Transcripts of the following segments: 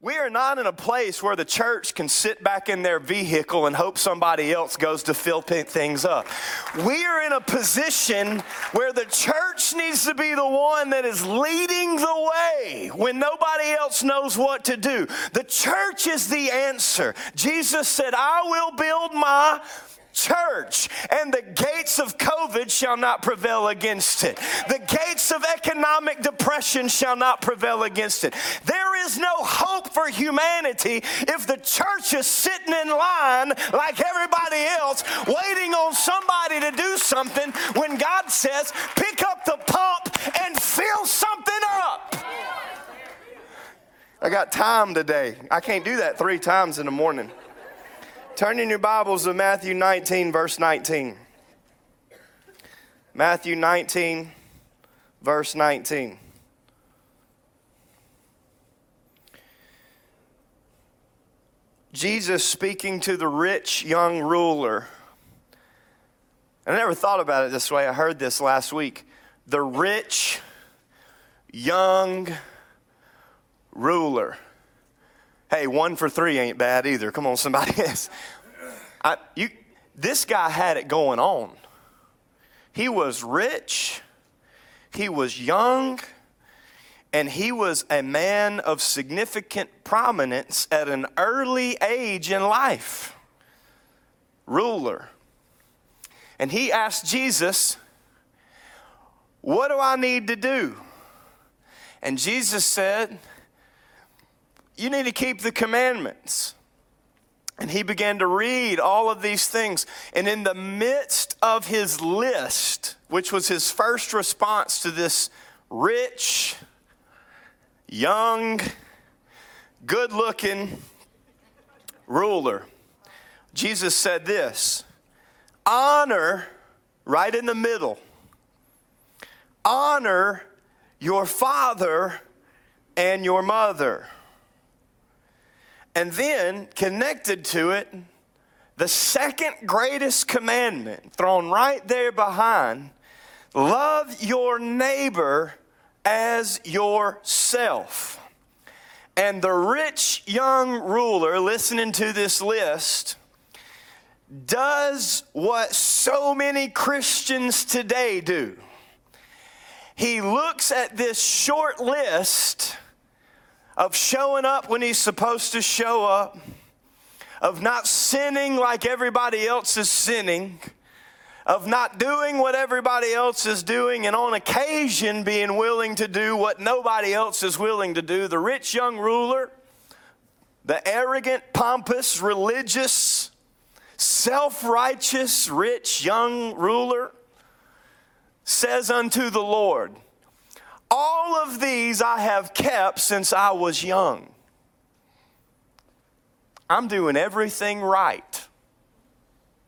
We are not in a place where the church can sit back in their vehicle and hope somebody else goes to fill things up. We are in a position where the church needs to be the one that is leading the way when nobody else knows what to do. The church is the answer. Jesus said, I will build my church, and the gates of COVID shall not prevail against it. The gates of economic depression shall not prevail against it. There is no hope for humanity if the church is sitting in line like everybody else, waiting on somebody to do something when God says, pick up the pump and fill something up. I got time today. I can't do that three times in the morning. Turn in your Bibles to Matthew 19, verse 19. Matthew 19, verse 19. Jesus speaking to the rich young ruler. I never thought about it this way. I heard this last week. The rich young ruler. Hey, one for three ain't bad either. Come on, somebody else. I, you, this guy had it going on. He was rich, he was young, and he was a man of significant prominence at an early age in life. Ruler. And he asked Jesus, What do I need to do? And Jesus said, you need to keep the commandments. And he began to read all of these things. And in the midst of his list, which was his first response to this rich, young, good looking ruler, Jesus said this honor, right in the middle, honor your father and your mother. And then connected to it, the second greatest commandment thrown right there behind love your neighbor as yourself. And the rich young ruler listening to this list does what so many Christians today do. He looks at this short list of showing up when he's supposed to show up, of not sinning like everybody else is sinning, of not doing what everybody else is doing, and on occasion being willing to do what nobody else is willing to do. The rich young ruler, the arrogant, pompous, religious, self righteous, rich young ruler says unto the Lord, all of these I have kept since I was young. I'm doing everything right.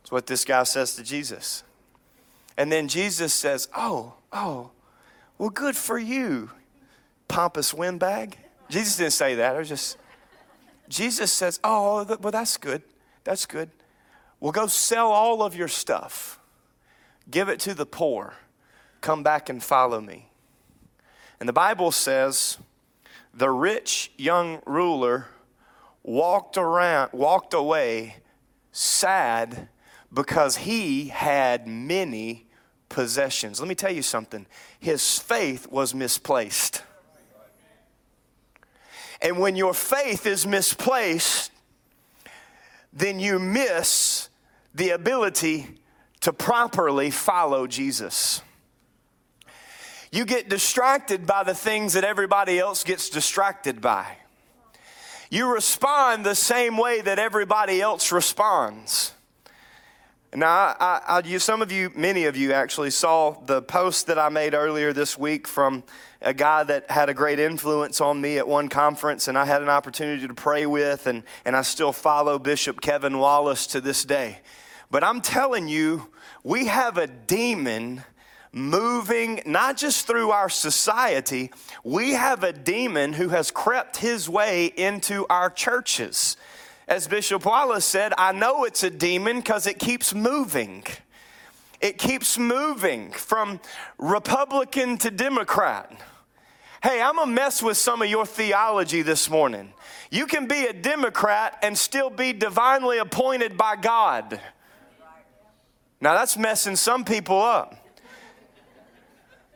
That's what this guy says to Jesus. And then Jesus says, Oh, oh, well, good for you, pompous windbag. Jesus didn't say that. I was just, Jesus says, Oh, well, that's good. That's good. Well, go sell all of your stuff, give it to the poor, come back and follow me. And the Bible says the rich young ruler walked around walked away sad because he had many possessions. Let me tell you something. His faith was misplaced. And when your faith is misplaced, then you miss the ability to properly follow Jesus. You get distracted by the things that everybody else gets distracted by. You respond the same way that everybody else responds. Now, I, I, you, some of you, many of you actually saw the post that I made earlier this week from a guy that had a great influence on me at one conference, and I had an opportunity to pray with, and, and I still follow Bishop Kevin Wallace to this day. But I'm telling you, we have a demon moving not just through our society, we have a demon who has crept his way into our churches. As Bishop Wallace said, I know it's a demon because it keeps moving. It keeps moving from Republican to Democrat. Hey, I'm gonna mess with some of your theology this morning. You can be a Democrat and still be divinely appointed by God. Now, that's messing some people up.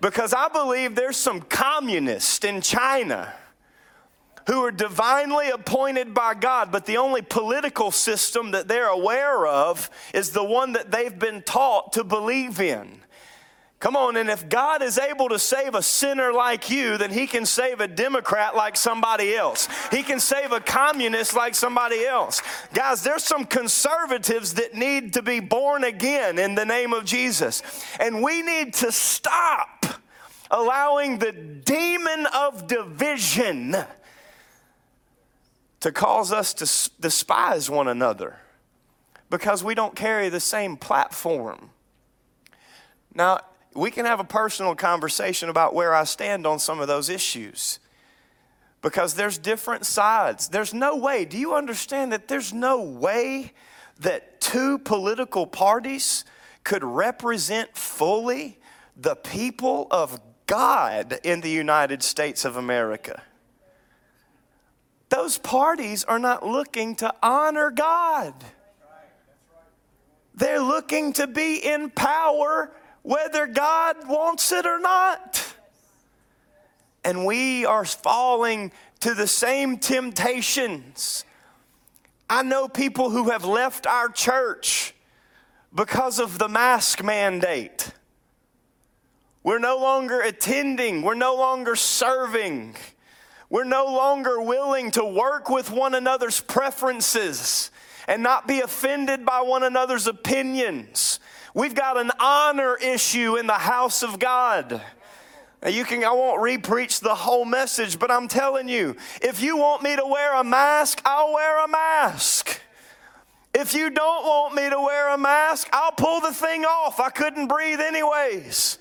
Because I believe there's some communists in China who are divinely appointed by God, but the only political system that they're aware of is the one that they've been taught to believe in. Come on, and if God is able to save a sinner like you, then He can save a Democrat like somebody else. He can save a communist like somebody else. Guys, there's some conservatives that need to be born again in the name of Jesus. And we need to stop allowing the demon of division to cause us to despise one another because we don't carry the same platform. Now, we can have a personal conversation about where I stand on some of those issues because there's different sides. There's no way, do you understand that there's no way that two political parties could represent fully the people of God in the United States of America? Those parties are not looking to honor God. They're looking to be in power whether God wants it or not. And we are falling to the same temptations. I know people who have left our church because of the mask mandate. We're no longer attending, we're no longer serving, we're no longer willing to work with one another's preferences and not be offended by one another's opinions. We've got an honor issue in the house of God. You can I won't repreach the whole message, but I'm telling you, if you want me to wear a mask, I'll wear a mask. If you don't want me to wear a mask, I'll pull the thing off. I couldn't breathe anyways.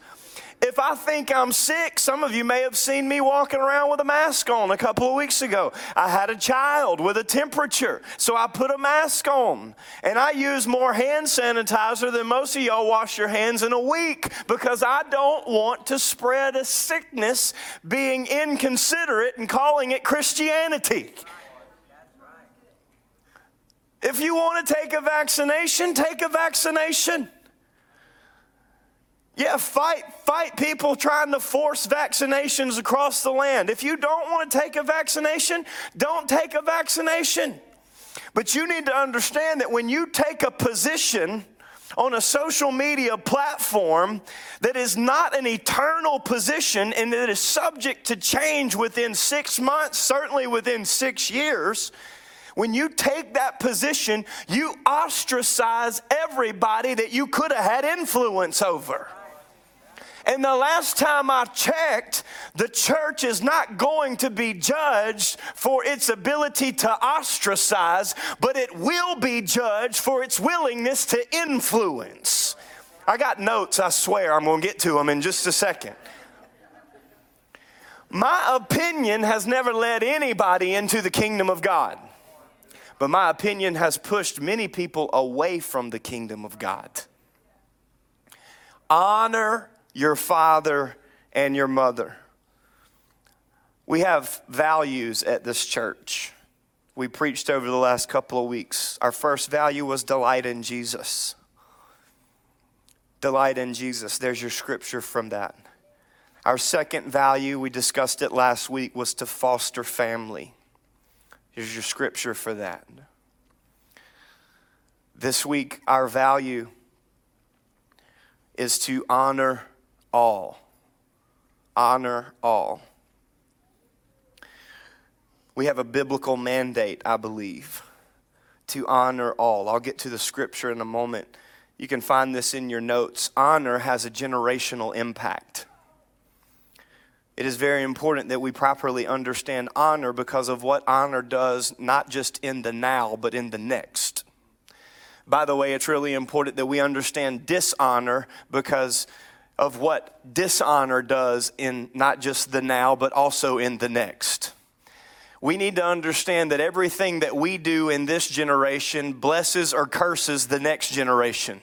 If I think I'm sick, some of you may have seen me walking around with a mask on a couple of weeks ago. I had a child with a temperature, so I put a mask on. And I use more hand sanitizer than most of y'all wash your hands in a week because I don't want to spread a sickness being inconsiderate and calling it Christianity. If you want to take a vaccination, take a vaccination. Yeah, fight, fight people trying to force vaccinations across the land. If you don't want to take a vaccination, don't take a vaccination. But you need to understand that when you take a position on a social media platform that is not an eternal position and that is subject to change within six months, certainly within six years, when you take that position, you ostracize everybody that you could have had influence over. And the last time I checked, the church is not going to be judged for its ability to ostracize, but it will be judged for its willingness to influence. I got notes, I swear. I'm going to get to them in just a second. My opinion has never led anybody into the kingdom of God, but my opinion has pushed many people away from the kingdom of God. Honor your father and your mother. We have values at this church. We preached over the last couple of weeks. Our first value was delight in Jesus. Delight in Jesus. There's your scripture from that. Our second value, we discussed it last week, was to foster family. Here's your scripture for that. This week, our value is to honor all. Honor all. We have a biblical mandate, I believe, to honor all. I'll get to the scripture in a moment. You can find this in your notes. Honor has a generational impact. It is very important that we properly understand honor because of what honor does, not just in the now, but in the next. By the way, it's really important that we understand dishonor because of what dishonor does in not just the now, but also in the next. We need to understand that everything that we do in this generation blesses or curses the next generation.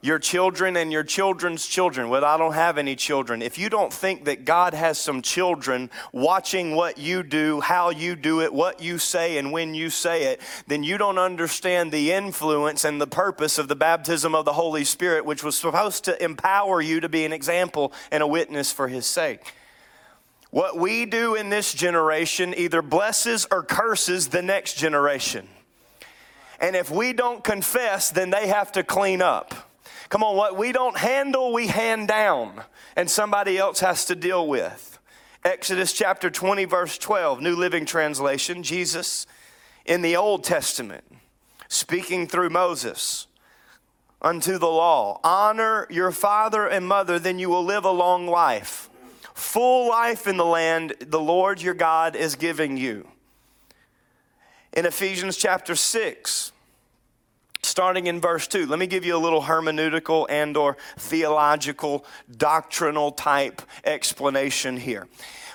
Your children and your children's children. Well, I don't have any children. If you don't think that God has some children watching what you do, how you do it, what you say, and when you say it, then you don't understand the influence and the purpose of the baptism of the Holy Spirit, which was supposed to empower you to be an example and a witness for His sake. What we do in this generation either blesses or curses the next generation. And if we don't confess, then they have to clean up. Come on, what we don't handle, we hand down, and somebody else has to deal with. Exodus chapter 20, verse 12, New Living Translation, Jesus in the Old Testament, speaking through Moses unto the law honor your father and mother, then you will live a long life. Full life in the land the Lord your God is giving you. In Ephesians chapter 6, starting in verse 2 let me give you a little hermeneutical and or theological doctrinal type explanation here.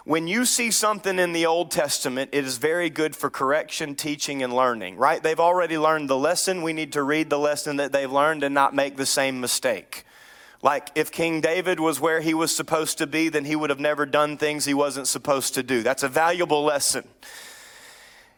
When you see something in the old testament it is very good for correction teaching and learning right? They've already learned the lesson. We need to read the lesson that they've learned and not make the same mistake. Like if king david was where he was supposed to be then he would have never done things he wasn't supposed to do. That's a valuable lesson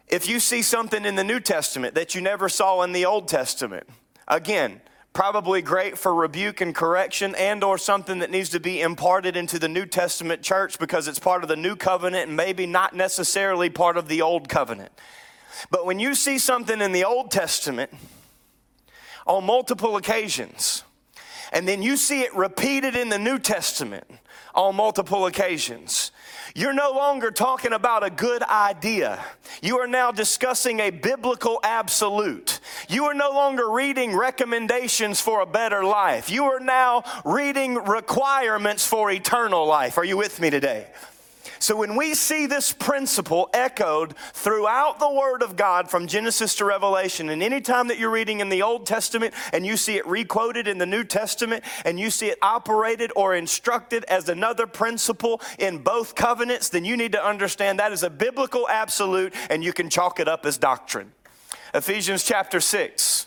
if you see something in the New Testament that you never saw in the Old Testament, again, probably great for rebuke and correction and or something that needs to be imparted into the New Testament church because it's part of the new covenant and maybe not necessarily part of the old covenant. But when you see something in the Old Testament on multiple occasions, and then you see it repeated in the New Testament on multiple occasions, you're no longer talking about a good idea. You are now discussing a biblical absolute. You are no longer reading recommendations for a better life. You are now reading requirements for eternal life. Are you with me today? So when we see this principle echoed throughout the Word of God from Genesis to Revelation, and anytime that you're reading in the Old Testament and you see it requoted in the New Testament and you see it operated or instructed as another principle in both covenants, then you need to understand that is a biblical absolute and you can chalk it up as doctrine. Ephesians chapter 6.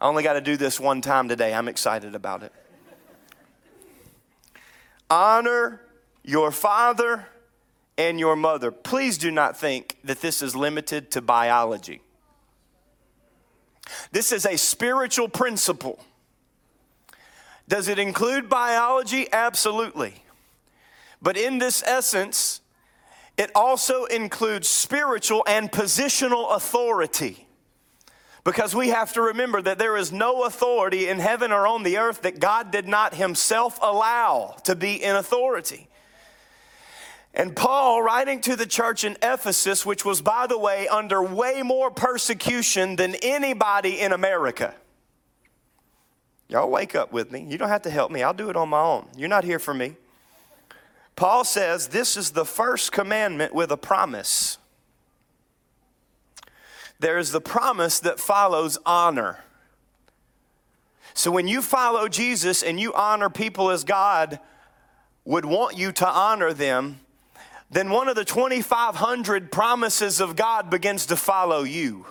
I only got to do this one time today. I'm excited about it. Honor your father and your mother. Please do not think that this is limited to biology. This is a spiritual principle. Does it include biology? Absolutely. But in this essence, it also includes spiritual and positional authority. Because we have to remember that there is no authority in heaven or on the earth that God did not Himself allow to be in authority. And Paul, writing to the church in Ephesus, which was, by the way, under way more persecution than anybody in America. Y'all wake up with me. You don't have to help me, I'll do it on my own. You're not here for me. Paul says this is the first commandment with a promise. There is the promise that follows honor. So when you follow Jesus and you honor people as God would want you to honor them, then one of the 2,500 promises of God begins to follow you.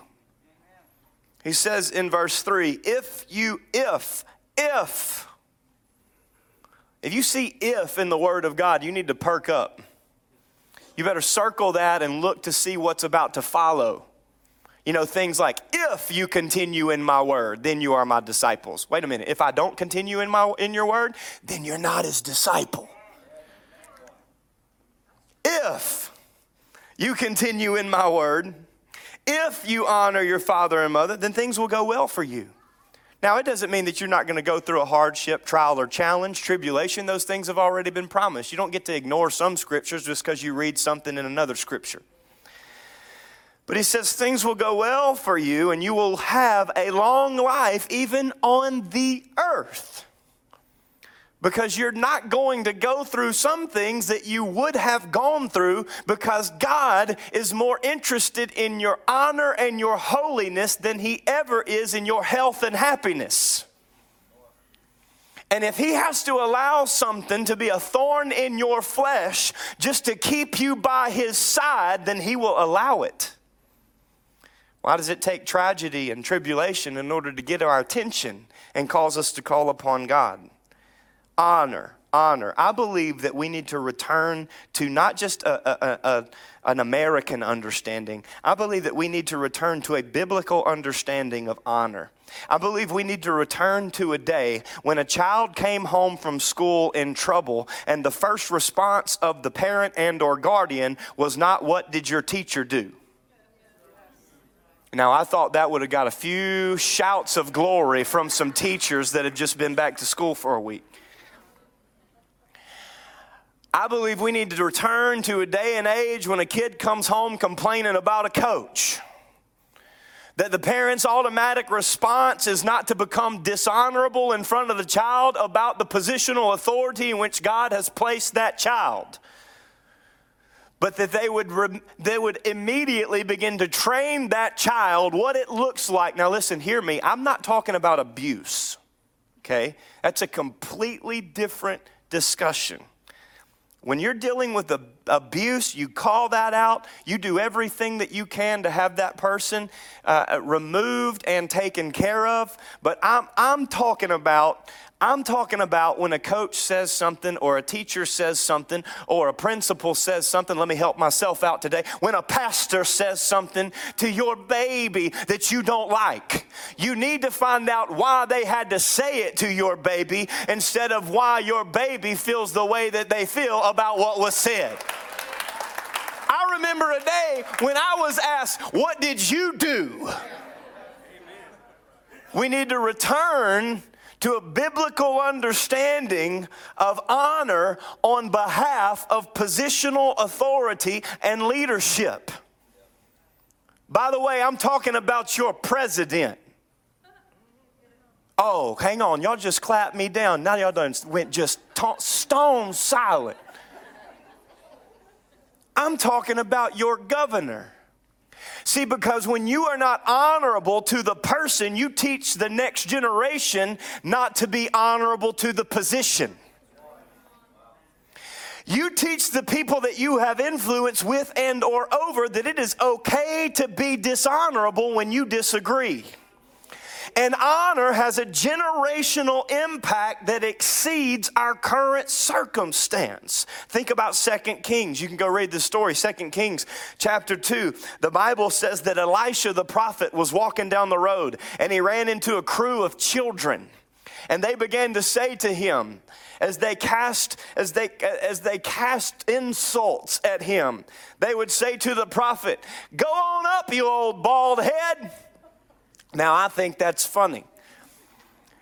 He says in verse 3 if you, if, if, if you see if in the Word of God, you need to perk up. You better circle that and look to see what's about to follow. You know, things like, if you continue in my word, then you are my disciples. Wait a minute. If I don't continue in, my, in your word, then you're not his disciple. If you continue in my word, if you honor your father and mother, then things will go well for you. Now, it doesn't mean that you're not going to go through a hardship, trial, or challenge, tribulation. Those things have already been promised. You don't get to ignore some scriptures just because you read something in another scripture. But he says things will go well for you and you will have a long life even on the earth because you're not going to go through some things that you would have gone through because God is more interested in your honor and your holiness than He ever is in your health and happiness. And if He has to allow something to be a thorn in your flesh just to keep you by His side, then He will allow it. Why does it take tragedy and tribulation in order to get our attention and cause us to call upon God? Honor, honor. I believe that we need to return to not just a, a, a, an American understanding, I believe that we need to return to a biblical understanding of honor. I believe we need to return to a day when a child came home from school in trouble and the first response of the parent and or guardian was not what did your teacher do? Now, I thought that would have got a few shouts of glory from some teachers that have just been back to school for a week. I believe we need to return to a day and age when a kid comes home complaining about a coach. That the parent's automatic response is not to become dishonorable in front of the child about the positional authority in which God has placed that child but that they would, they would immediately begin to train that child what it looks like. Now, listen, hear me. I'm not talking about abuse, okay? That's a completely different discussion. When you're dealing with abuse, you call that out. You do everything that you can to have that person uh, removed and taken care of. But I'm, I'm talking about I'm talking about when a coach says something, or a teacher says something, or a principal says something. Let me help myself out today. When a pastor says something to your baby that you don't like, you need to find out why they had to say it to your baby instead of why your baby feels the way that they feel about what was said. I remember a day when I was asked, What did you do? We need to return to a biblical understanding of honor on behalf of positional authority and leadership. By the way, I'm talking about your president. Oh, hang on. Y'all just clapped me down. Now y'all done went just stone silent. I'm talking about your governor. See, because when you are not honorable to the person, you teach the next generation not to be honorable to the position. You teach the people that you have influence with and or over that it is okay to be dishonorable when you disagree. And honor has a generational impact that exceeds our current circumstance. Think about Second Kings. You can go read the story. Second Kings chapter 2. The Bible says that Elisha the prophet was walking down the road and he ran into a crew of children. And they began to say to him, as they cast as they as they cast insults at him they would say to the prophet go on up you old bald head now, I think that's funny.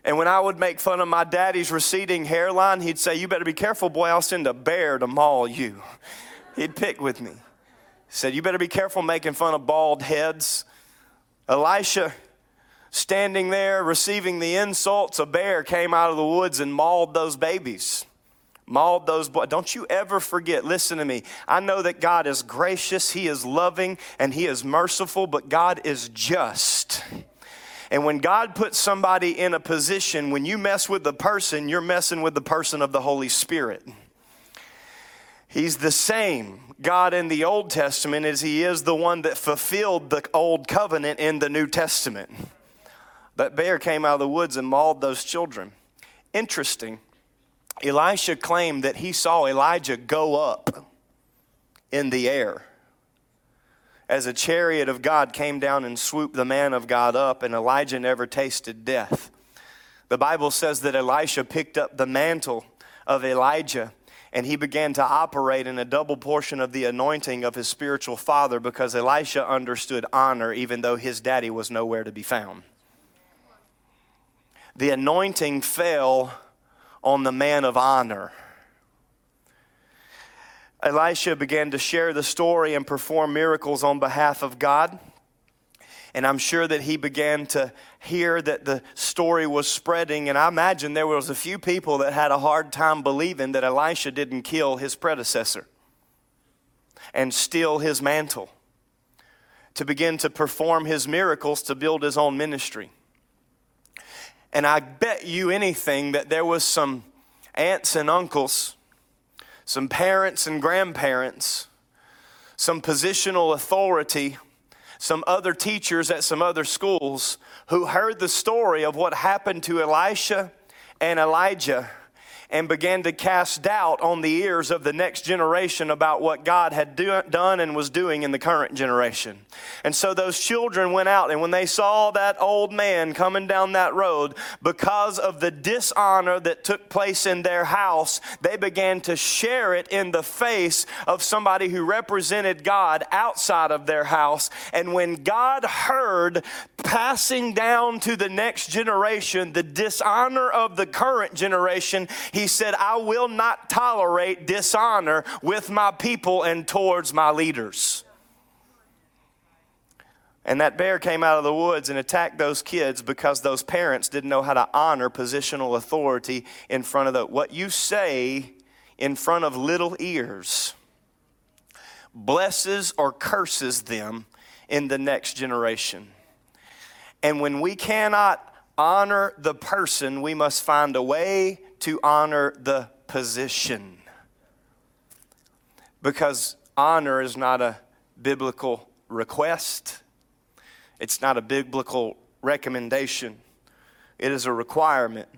And when I would make fun of my daddy's receding hairline, he'd say, You better be careful, boy, I'll send a bear to maul you. He'd pick with me. Said, You better be careful making fun of bald heads. Elisha, standing there receiving the insults, a bear came out of the woods and mauled those babies mauled those boys. Don't you ever forget, listen to me. I know that God is gracious, He is loving, and He is merciful, but God is just. And when God puts somebody in a position, when you mess with the person, you're messing with the person of the Holy Spirit. He's the same God in the Old Testament as He is the one that fulfilled the Old Covenant in the New Testament. That bear came out of the woods and mauled those children. Interesting. Elisha claimed that he saw Elijah go up in the air as a chariot of God came down and swooped the man of God up, and Elijah never tasted death. The Bible says that Elisha picked up the mantle of Elijah and he began to operate in a double portion of the anointing of his spiritual father because Elisha understood honor even though his daddy was nowhere to be found. The anointing fell on the man of honor. Elisha began to share the story and perform miracles on behalf of God. And I'm sure that he began to hear that the story was spreading. And I imagine there was a few people that had a hard time believing that Elisha didn't kill his predecessor and steal his mantle to begin to perform his miracles to build his own ministry. And I bet you anything that there was some aunts and uncles some parents and grandparents, some positional authority, some other teachers at some other schools who heard the story of what happened to Elisha and Elijah and began to cast doubt on the ears of the next generation about what God had do, done and was doing in the current generation. And so those children went out, and when they saw that old man coming down that road, because of the dishonor that took place in their house, they began to share it in the face of somebody who represented God outside of their house. And when God heard passing down to the next generation the dishonor of the current generation, he he said, I will not tolerate dishonor with my people and towards my leaders. And that bear came out of the woods and attacked those kids because those parents didn't know how to honor positional authority in front of the what you say in front of little ears blesses or curses them in the next generation. And when we cannot honor the person, we must find a way to honor the position. Because honor is not a biblical request, it's not a biblical recommendation. It is a requirement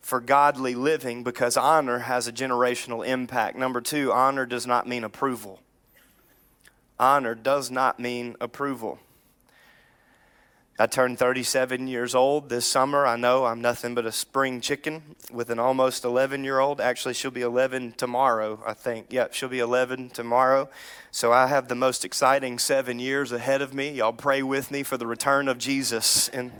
for godly living because honor has a generational impact. Number two, honor does not mean approval. Honor does not mean approval. I turned 37 years old this summer. I know I'm nothing but a spring chicken with an almost 11 year old. Actually, she'll be 11 tomorrow, I think. Yep, she'll be 11 tomorrow. So I have the most exciting seven years ahead of me. Y'all pray with me for the return of Jesus. And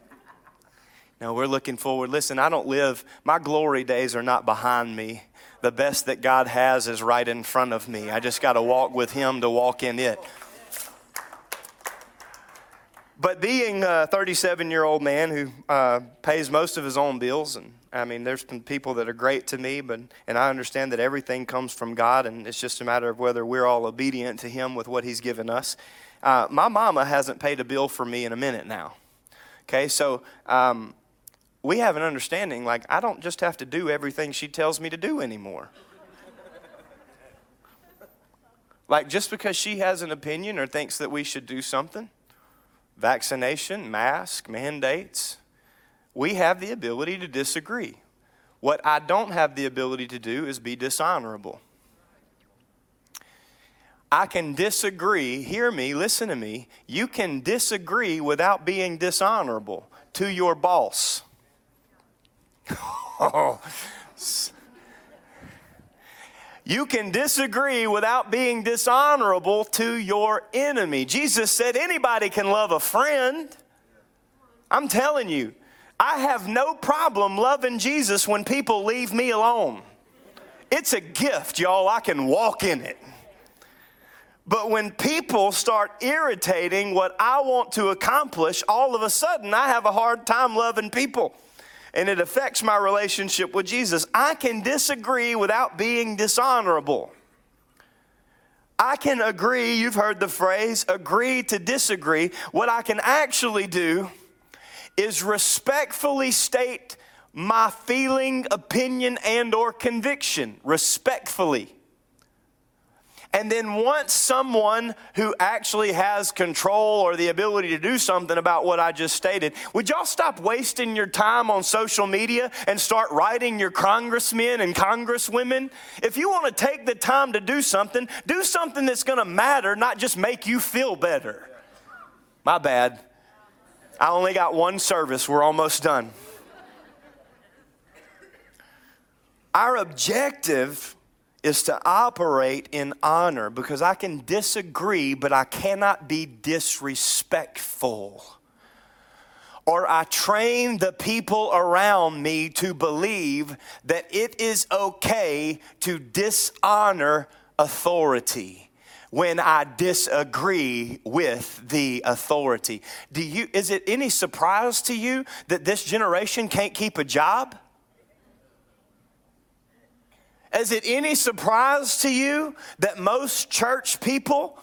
now we're looking forward. Listen, I don't live, my glory days are not behind me. The best that God has is right in front of me. I just got to walk with Him to walk in it. But being a 37 year old man who uh, pays most of his own bills, and I mean, there's been people that are great to me, but and I understand that everything comes from God, and it's just a matter of whether we're all obedient to Him with what He's given us. Uh, my mama hasn't paid a bill for me in a minute now. Okay, so um, we have an understanding like I don't just have to do everything she tells me to do anymore. like just because she has an opinion or thinks that we should do something vaccination, mask, mandates, we have the ability to disagree. What I don't have the ability to do is be dishonorable. I can disagree, hear me, listen to me. You can disagree without being dishonorable to your boss. oh, you can disagree without being dishonorable to your enemy. Jesus said anybody can love a friend. I'm telling you, I have no problem loving Jesus when people leave me alone. It's a gift, y'all. I can walk in it. But when people start irritating what I want to accomplish, all of a sudden I have a hard time loving people and it affects my relationship with Jesus. I can disagree without being dishonorable. I can agree, you've heard the phrase, agree to disagree. What I can actually do is respectfully state my feeling, opinion, and or conviction respectfully. And then once someone who actually has control or the ability to do something about what I just stated, would y'all stop wasting your time on social media and start writing your congressmen and congresswomen? If you want to take the time to do something, do something that's going to matter, not just make you feel better. My bad. I only got one service. We're almost done. Our objective is to operate in honor because I can disagree, but I cannot be disrespectful. Or I train the people around me to believe that it is okay to dishonor authority when I disagree with the authority. Do you, is it any surprise to you that this generation can't keep a job? Is it any surprise to you that most church people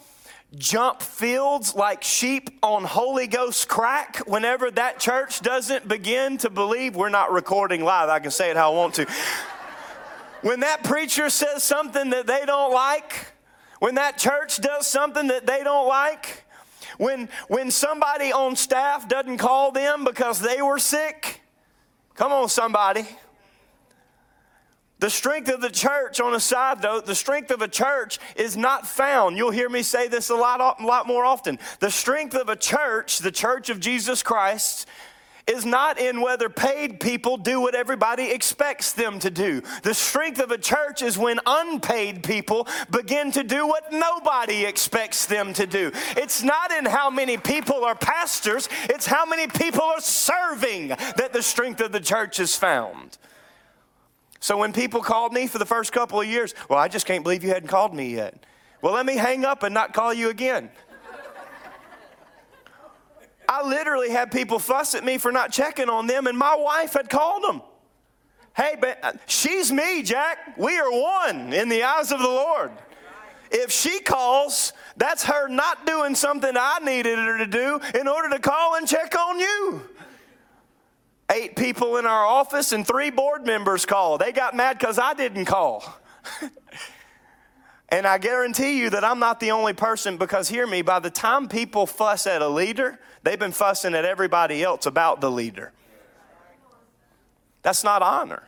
jump fields like sheep on Holy Ghost crack whenever that church doesn't begin to believe? We're not recording live, I can say it how I want to. when that preacher says something that they don't like, when that church does something that they don't like, When, when somebody on staff doesn't call them because they were sick, come on, somebody. The strength of the church, on a side note, the strength of a church is not found. You'll hear me say this a lot, a lot more often. The strength of a church, the church of Jesus Christ, is not in whether paid people do what everybody expects them to do. The strength of a church is when unpaid people begin to do what nobody expects them to do. It's not in how many people are pastors, it's how many people are serving that the strength of the church is found. So when people called me for the first couple of years, well, I just can't believe you hadn't called me yet. Well, let me hang up and not call you again. I literally had people fuss at me for not checking on them, and my wife had called them. Hey, but uh, she's me, Jack. We are one in the eyes of the Lord. If she calls, that's her not doing something I needed her to do in order to call and check on you. Eight people in our office and three board members called. They got mad because I didn't call. and I guarantee you that I'm not the only person because, hear me, by the time people fuss at a leader, They've been fussing at everybody else about the leader. That's not honor.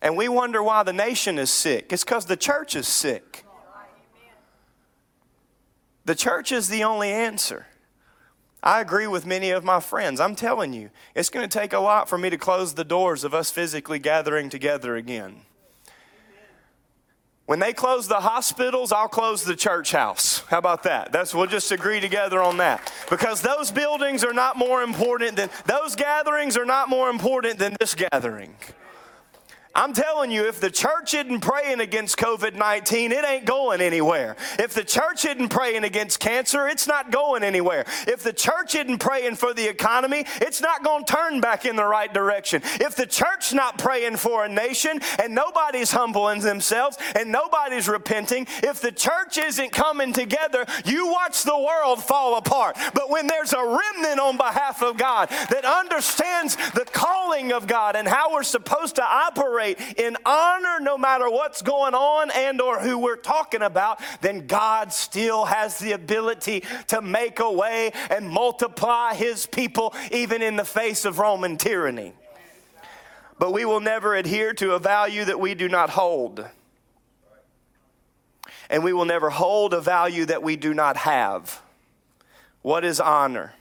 And we wonder why the nation is sick. It's because the church is sick. The church is the only answer. I agree with many of my friends. I'm telling you, it's going to take a lot for me to close the doors of us physically gathering together again. When they close the hospitals, I'll close the church house. How about that? That's we'll just agree together on that. Because those buildings are not more important than those gatherings are not more important than this gathering. I'm telling you, if the church isn't praying against COVID 19, it ain't going anywhere. If the church isn't praying against cancer, it's not going anywhere. If the church isn't praying for the economy, it's not going to turn back in the right direction. If the church's not praying for a nation and nobody's humbling themselves and nobody's repenting, if the church isn't coming together, you watch the world fall apart. But when there's a remnant on behalf of God that understands the calling of God and how we're supposed to operate, operate in honor no matter what's going on and or who we're talking about, then God still has the ability to make a way and multiply his people even in the face of Roman tyranny. But we will never adhere to a value that we do not hold. And we will never hold a value that we do not have. What is honor?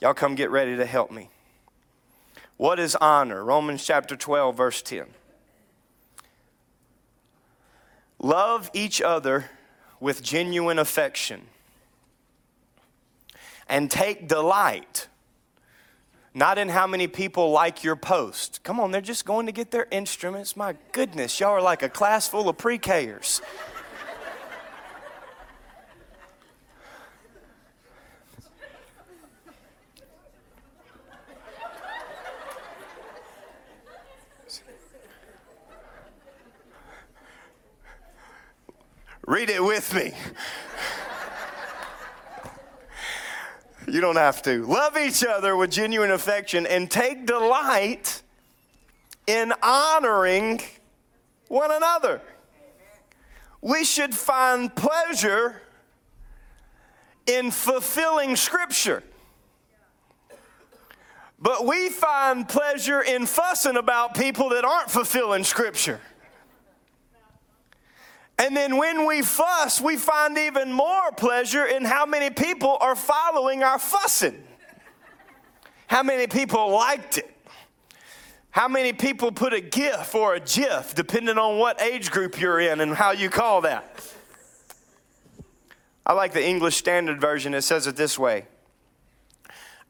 Y'all come get ready to help me. What is honor? Romans chapter 12, verse 10. Love each other with genuine affection and take delight not in how many people like your post. Come on, they're just going to get their instruments. My goodness, y'all are like a class full of pre Kers. Read it with me. you don't have to. Love each other with genuine affection and take delight in honoring one another. We should find pleasure in fulfilling Scripture. But we find pleasure in fussing about people that aren't fulfilling Scripture. And then when we fuss, we find even more pleasure in how many people are following our fussing. How many people liked it? How many people put a GIF or a GIF, depending on what age group you're in and how you call that? I like the English Standard Version. It says it this way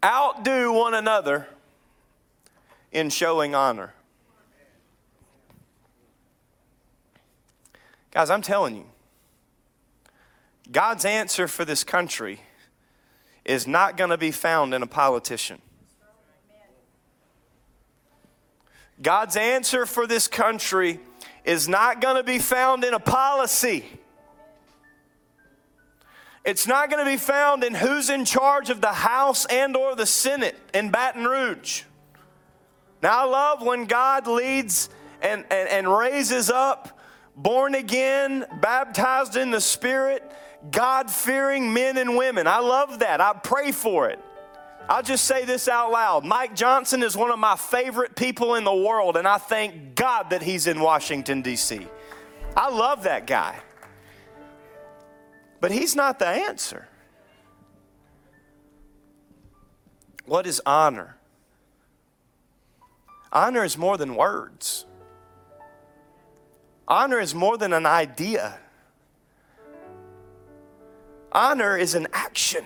Outdo one another in showing honor. Guys, I'm telling you, God's answer for this country is not going to be found in a politician. God's answer for this country is not going to be found in a policy. It's not going to be found in who's in charge of the House and or the Senate in Baton Rouge. Now I love when God leads and, and, and raises up born again, baptized in the Spirit, God fearing men and women. I love that. I pray for it. I'll just say this out loud. Mike Johnson is one of my favorite people in the world, and I thank God that he's in Washington, D.C. I love that guy. But he's not the answer. What is honor? Honor is more than words. Honor is more than an idea. Honor is an action.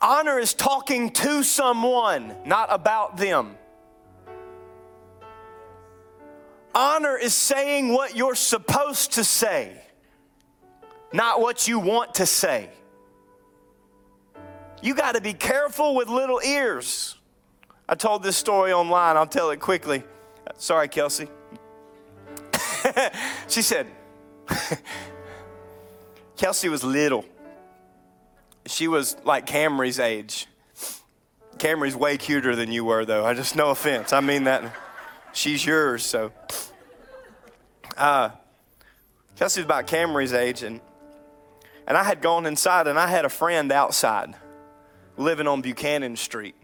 Honor is talking to someone, not about them. Honor is saying what you're supposed to say, not what you want to say. You got to be careful with little ears. I told this story online, I'll tell it quickly. Sorry, Kelsey. she said, Kelsey was little. She was like Camry's age. Camry's way cuter than you were, though. I just, no offense. I mean that. She's yours, so. Uh, Kelsey was about Camry's age, and, and I had gone inside, and I had a friend outside living on Buchanan Street.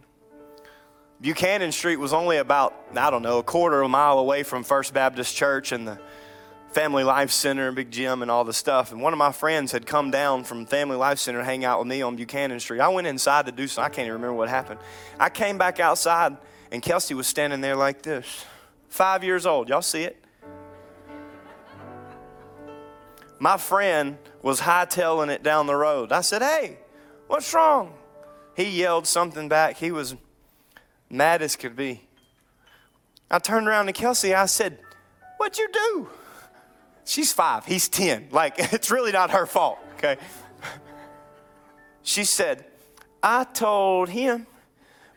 Buchanan Street was only about, I don't know, a quarter of a mile away from First Baptist Church and the Family Life Center, and big gym, and all the stuff. And one of my friends had come down from Family Life Center to hang out with me on Buchanan Street. I went inside to do something. I can't even remember what happened. I came back outside, and Kelsey was standing there like this. Five years old. Y'all see it? My friend was hightailing it down the road. I said, Hey, what's wrong? He yelled something back. He was mad as could be. I turned around to Kelsey. I said, What'd you do? She's five, he's 10. Like, it's really not her fault, okay? She said, I told him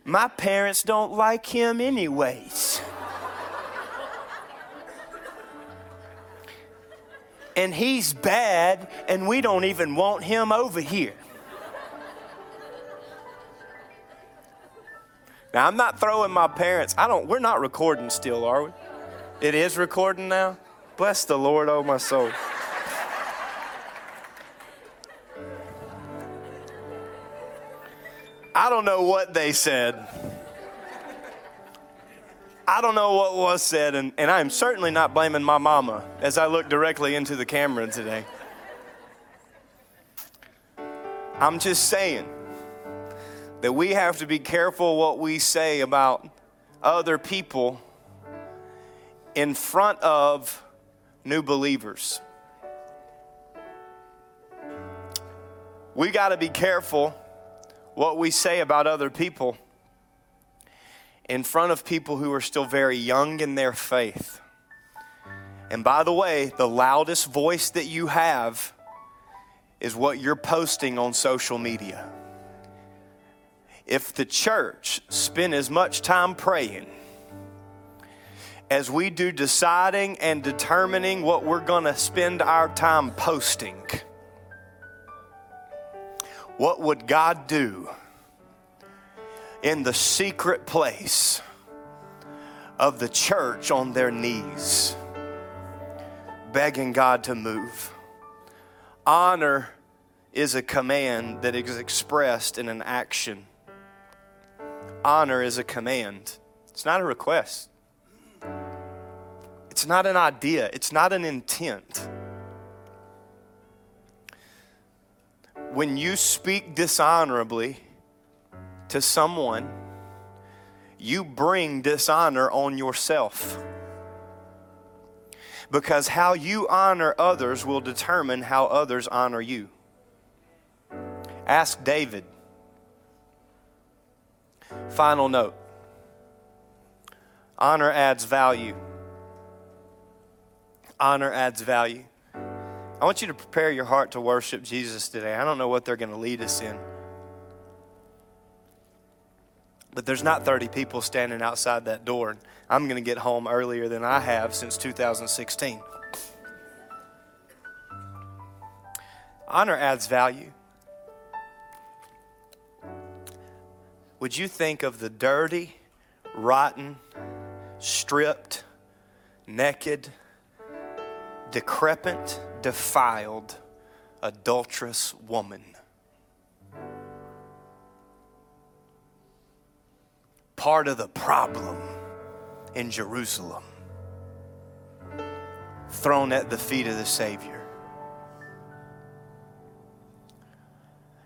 my parents don't like him anyways. and he's bad, and we don't even want him over here. Now, I'm not throwing my parents, I don't, we're not recording still, are we? It is recording now? Bless the Lord, oh my soul. I don't know what they said. I don't know what was said, and, and I'm certainly not blaming my mama as I look directly into the camera today. I'm just saying that we have to be careful what we say about other people in front of new believers. We got to be careful what we say about other people in front of people who are still very young in their faith. And by the way, the loudest voice that you have is what you're posting on social media. If the church spent as much time praying, as we do deciding and determining what we're going to spend our time posting, what would God do in the secret place of the church on their knees, begging God to move? Honor is a command that is expressed in an action. Honor is a command, it's not a request. It's not an idea, it's not an intent. When you speak dishonorably to someone, you bring dishonor on yourself. Because how you honor others will determine how others honor you. Ask David. Final note honor adds value honor adds value. I want you to prepare your heart to worship Jesus today. I don't know what they're going to lead us in. But there's not 30 people standing outside that door. I'm going to get home earlier than I have since 2016. Honor adds value. Would you think of the dirty, rotten, stripped, naked, decrepit, defiled, adulterous woman. Part of the problem in Jerusalem, thrown at the feet of the Savior.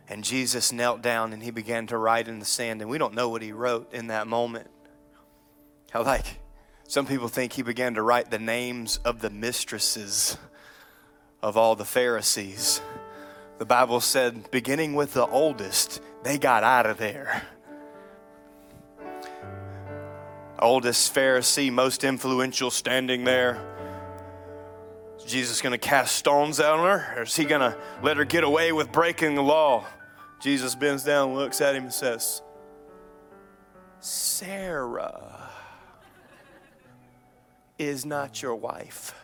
And Jesus knelt down and he began to write in the sand. And we don't know what he wrote in that moment. How, like, some people think he began to write the names of the mistresses of all the Pharisees. The Bible said, beginning with the oldest, they got out of there. Oldest Pharisee, most influential, standing there. Jesus going to cast stones out on her? Or is he going to let her get away with breaking the law? Jesus bends down, looks at him, and says, Sarah is not your wife.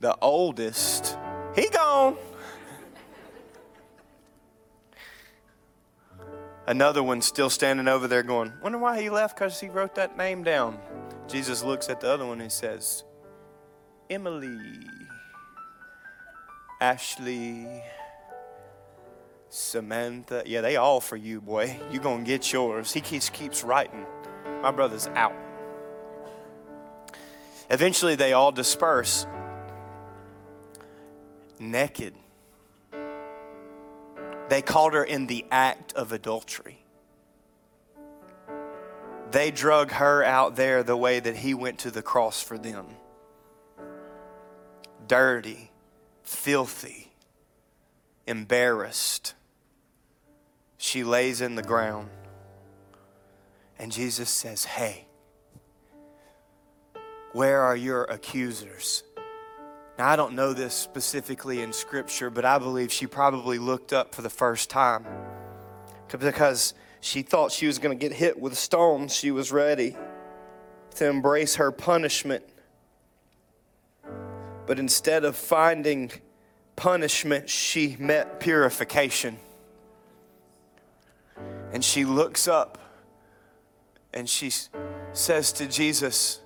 The oldest, he gone. Another one still standing over there going, Wonder why he left because he wrote that name down. Jesus looks at the other one and says, Emily, Ashley, Samantha. Yeah, they all for you, boy. You gonna get yours. He keeps keeps writing. My brother's out. Eventually they all disperse. Naked. They called her in the act of adultery. They drug her out there the way that he went to the cross for them. Dirty, filthy, embarrassed she lays in the ground. And Jesus says, Hey, where are your accusers? Now, I don't know this specifically in Scripture, but I believe she probably looked up for the first time because she thought she was going to get hit with stones. She was ready to embrace her punishment. But instead of finding punishment, she met purification. And she looks up and she says to Jesus,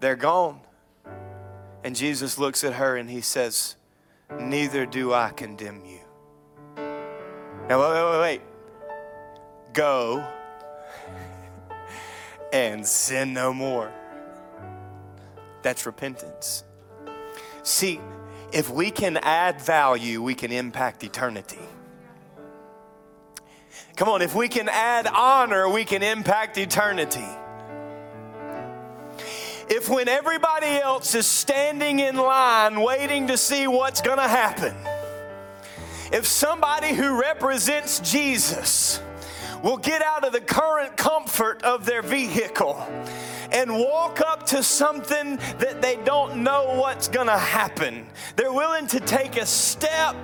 They're gone. And Jesus looks at her and he says, Neither do I condemn you. Now, wait, wait, wait. Go and sin no more. That's repentance. See, if we can add value, we can impact eternity. Come on, if we can add honor, we can impact eternity. If when everybody else is standing in line waiting to see what's going to happen, if somebody who represents Jesus will get out of the current comfort of their vehicle and walk up to something that they don't know what's to happen, they're willing to take a step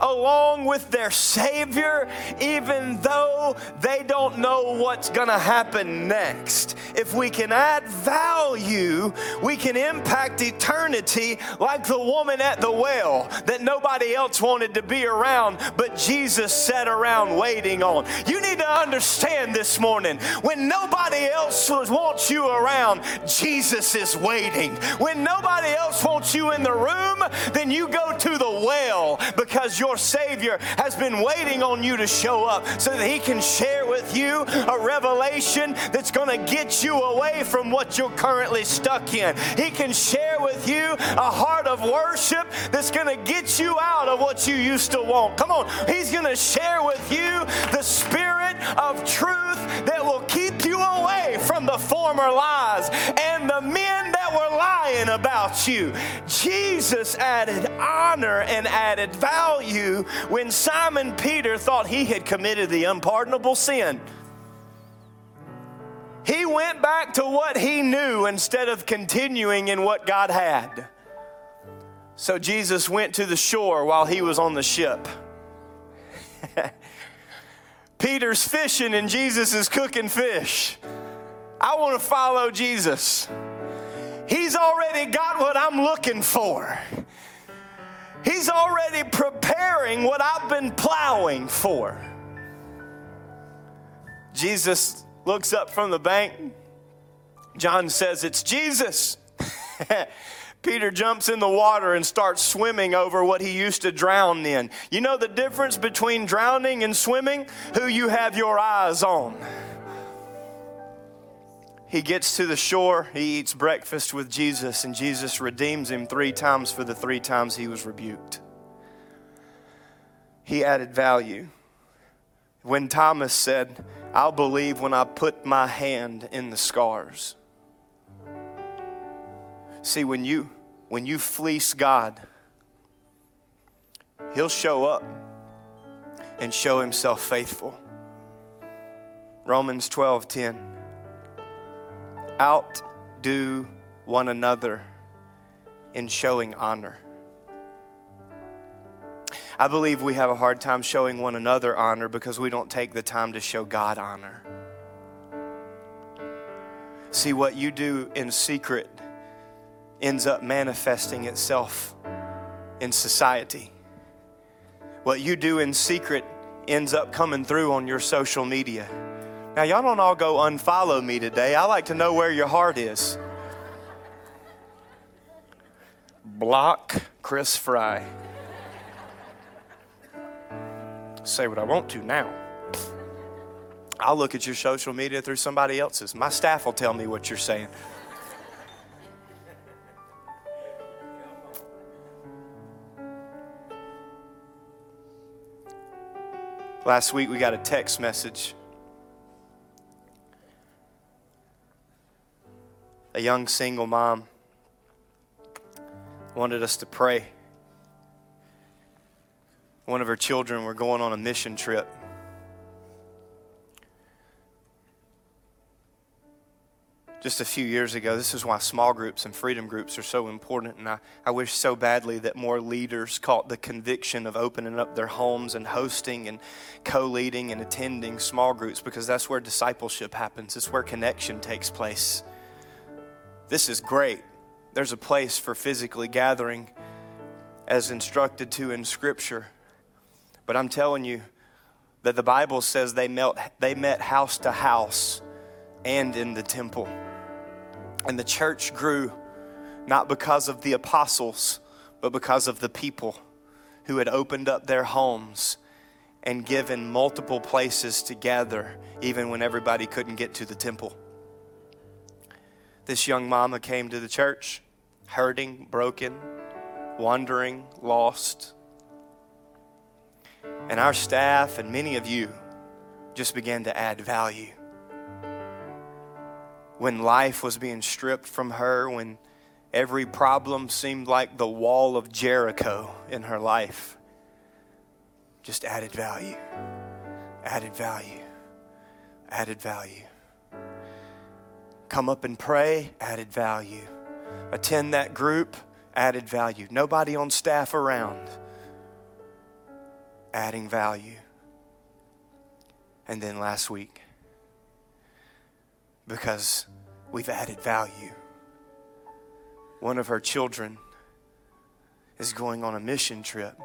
along with their Savior, even though they don't know what's going to happen next. If we can add value, we can impact eternity like the woman at the well that nobody else wanted to be around, but Jesus sat around waiting on. You need to understand this morning when nobody else wants you around, Jesus is waiting. When nobody else wants you in the room, then you go to the well because your Savior has been waiting on you to show up so that He can share with you a revelation that's going to get you away from what you're currently stuck in. He can share with you a heart of worship that's going to get you out of what you used to want. Come on, He's going to share with you the Spirit of truth that will keep you away from the former lies and the men that were lying about you. Jesus added honor and added value when Simon Peter thought he had committed the unpardonable sin. He went back to what he knew instead of continuing in what God had. So Jesus went to the shore while he was on the ship. Peter's fishing and Jesus is cooking fish. I want to follow Jesus. He's already got what I'm looking for. He's already preparing what I've been plowing for. Jesus looks up from the bank. John says, It's Jesus. Peter jumps in the water and starts swimming over what he used to drown in. You know the difference between drowning and swimming? Who you have your eyes on. He gets to the shore, he eats breakfast with Jesus, and Jesus redeems him three times for the three times he was rebuked. He added value. When Thomas said, I'll believe when I put my hand in the scars. See, when you when you fleece God, He'll show up and show Himself faithful. Romans 12 10. Outdo one another in showing honor. I believe we have a hard time showing one another honor because we don't take the time to show God honor. See, what you do in secret ends up manifesting itself in society. What you do in secret ends up coming through on your social media. Now, y'all don't all go unfollow me today. I like to know where your heart is. Block Chris Fry. Say what I want to now. I'll look at your social media through somebody else's. My staff will tell me what you're saying. Last week we got a text message. A young single mom wanted us to pray. One of her children were going on a mission trip. Just a few years ago. This is why small groups and freedom groups are so important. And I, I wish so badly that more leaders caught the conviction of opening up their homes and hosting and co leading and attending small groups because that's where discipleship happens, it's where connection takes place. This is great. There's a place for physically gathering as instructed to in Scripture. But I'm telling you that the Bible says they met, they met house to house and in the temple. And the church grew not because of the apostles, but because of the people who had opened up their homes and given multiple places to gather, even when everybody couldn't get to the temple. This young mama came to the church, hurting, broken, wandering, lost. And our staff and many of you just began to add value when life was being stripped from her, when every problem seemed like the wall of Jericho in her life, just added value, added value, added value. Come up and pray, added value. Attend that group, added value. Nobody on staff around, adding value. And then last week, because we've added value. One of her children is going on a mission trip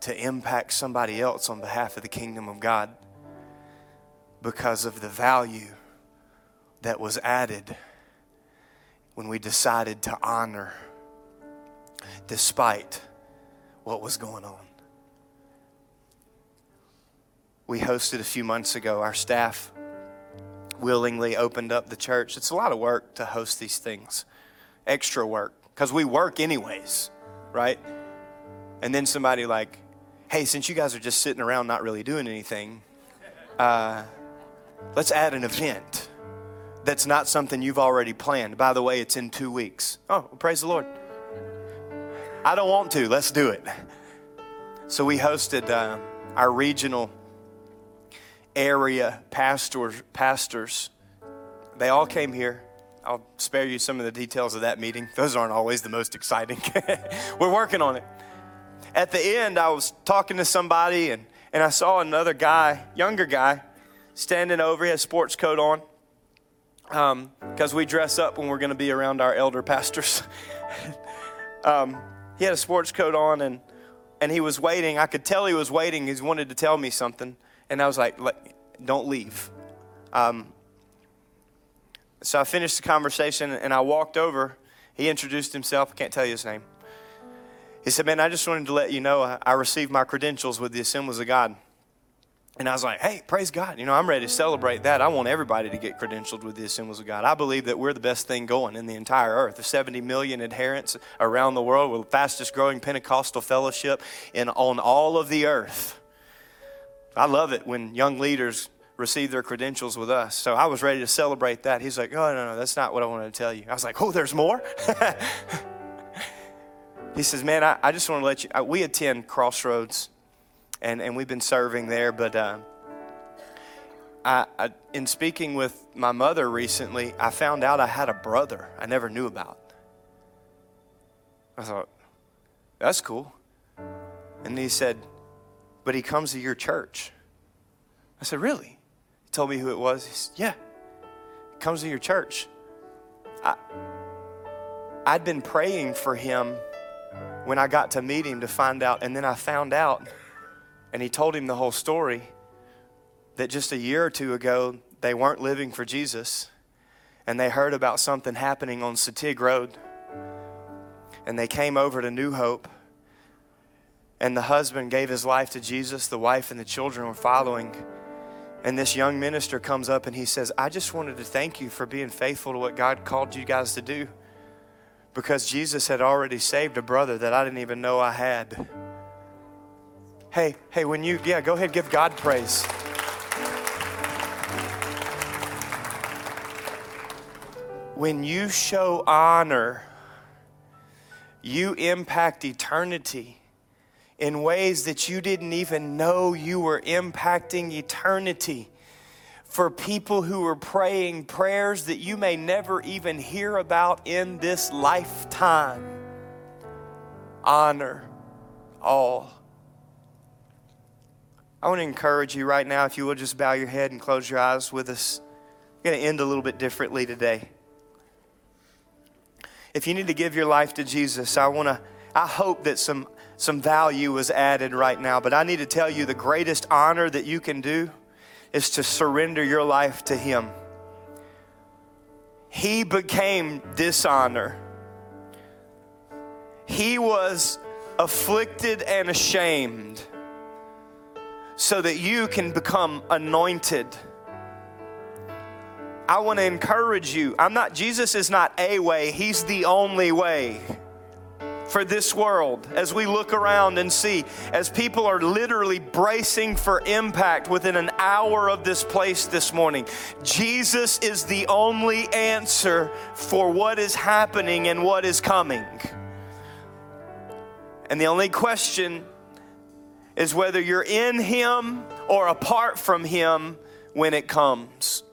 to impact somebody else on behalf of the kingdom of God because of the value that was added when we decided to honor despite what was going on. We hosted a few months ago, our staff willingly opened up the church. It's a lot of work to host these things, extra work, because we work anyways, right? And then somebody like, hey, since you guys are just sitting around not really doing anything, uh, let's add an event that's not something you've already planned. By the way, it's in two weeks. Oh, well, praise the Lord. I don't want to. Let's do it. So we hosted uh, our regional area pastors, pastors. They all came here. I'll spare you some of the details of that meeting. Those aren't always the most exciting. We're working on it. At the end, I was talking to somebody and, and I saw another guy, younger guy, standing over. He had a sports coat on because um, we dress up when we're going to be around our elder pastors. um, he had a sports coat on and, and he was waiting. I could tell he was waiting. He wanted to tell me something. And I was like, don't leave. Um, so I finished the conversation and I walked over. He introduced himself. I can't tell you his name. He said, Man, I just wanted to let you know I received my credentials with the Assemblies of God. And I was like, hey, praise God. You know, I'm ready to celebrate that. I want everybody to get credentialed with the Assemblies of God. I believe that we're the best thing going in the entire earth. The 70 million adherents around the world. We're the fastest growing Pentecostal fellowship in, on all of the earth. I love it when young leaders receive their credentials with us. So I was ready to celebrate that. He's like, oh, no, no, that's not what I wanted to tell you. I was like, oh, there's more? he says, man, I, I just want to let you, I, we attend Crossroads and, and we've been serving there. But uh, I, I, in speaking with my mother recently, I found out I had a brother I never knew about. I thought, that's cool. And he said, but he comes to your church. I said, really? He told me who it was. He said, yeah, he comes to your church. I, I'd been praying for him when I got to meet him to find out, and then I found out and he told him the whole story that just a year or two ago, they weren't living for Jesus. And they heard about something happening on Satig Road. And they came over to New Hope. And the husband gave his life to Jesus. The wife and the children were following. And this young minister comes up and he says, I just wanted to thank you for being faithful to what God called you guys to do. Because Jesus had already saved a brother that I didn't even know I had. Hey, hey, when you, yeah, go ahead, give God praise. When you show honor, you impact eternity in ways that you didn't even know you were impacting eternity for people who are praying prayers that you may never even hear about in this lifetime. Honor all. I want to encourage you right now, if you will just bow your head and close your eyes with us. I'm going to end a little bit differently today. If you need to give your life to Jesus, I want to, I hope that some, some value was added right now, but I need to tell you the greatest honor that you can do is to surrender your life to Him. He became dishonor. He was afflicted and ashamed so that you can become anointed. I want to encourage you. I'm not, Jesus is not a way, He's the only way for this world as we look around and see as people are literally bracing for impact within an hour of this place this morning. Jesus is the only answer for what is happening and what is coming. And the only question is whether you're in Him or apart from Him when it comes.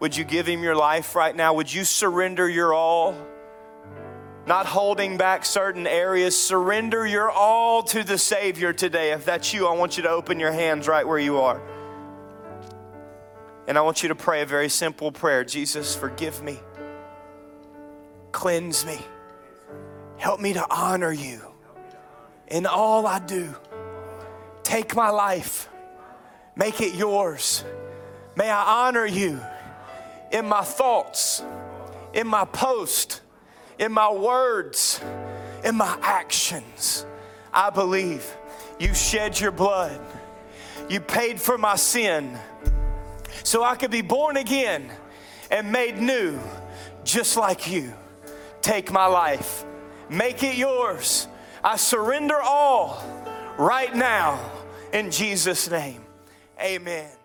Would you give Him your life right now? Would you surrender your all? Not holding back certain areas. Surrender your all to the Savior today. If that's you, I want you to open your hands right where you are. And I want you to pray a very simple prayer Jesus, forgive me, cleanse me, help me to honor you in all I do. Take my life, make it yours. May I honor you in my thoughts, in my post, in my words, in my actions. I believe you shed your blood. You paid for my sin so I could be born again and made new just like you. Take my life, make it yours. I surrender all right now in Jesus' name. Amen.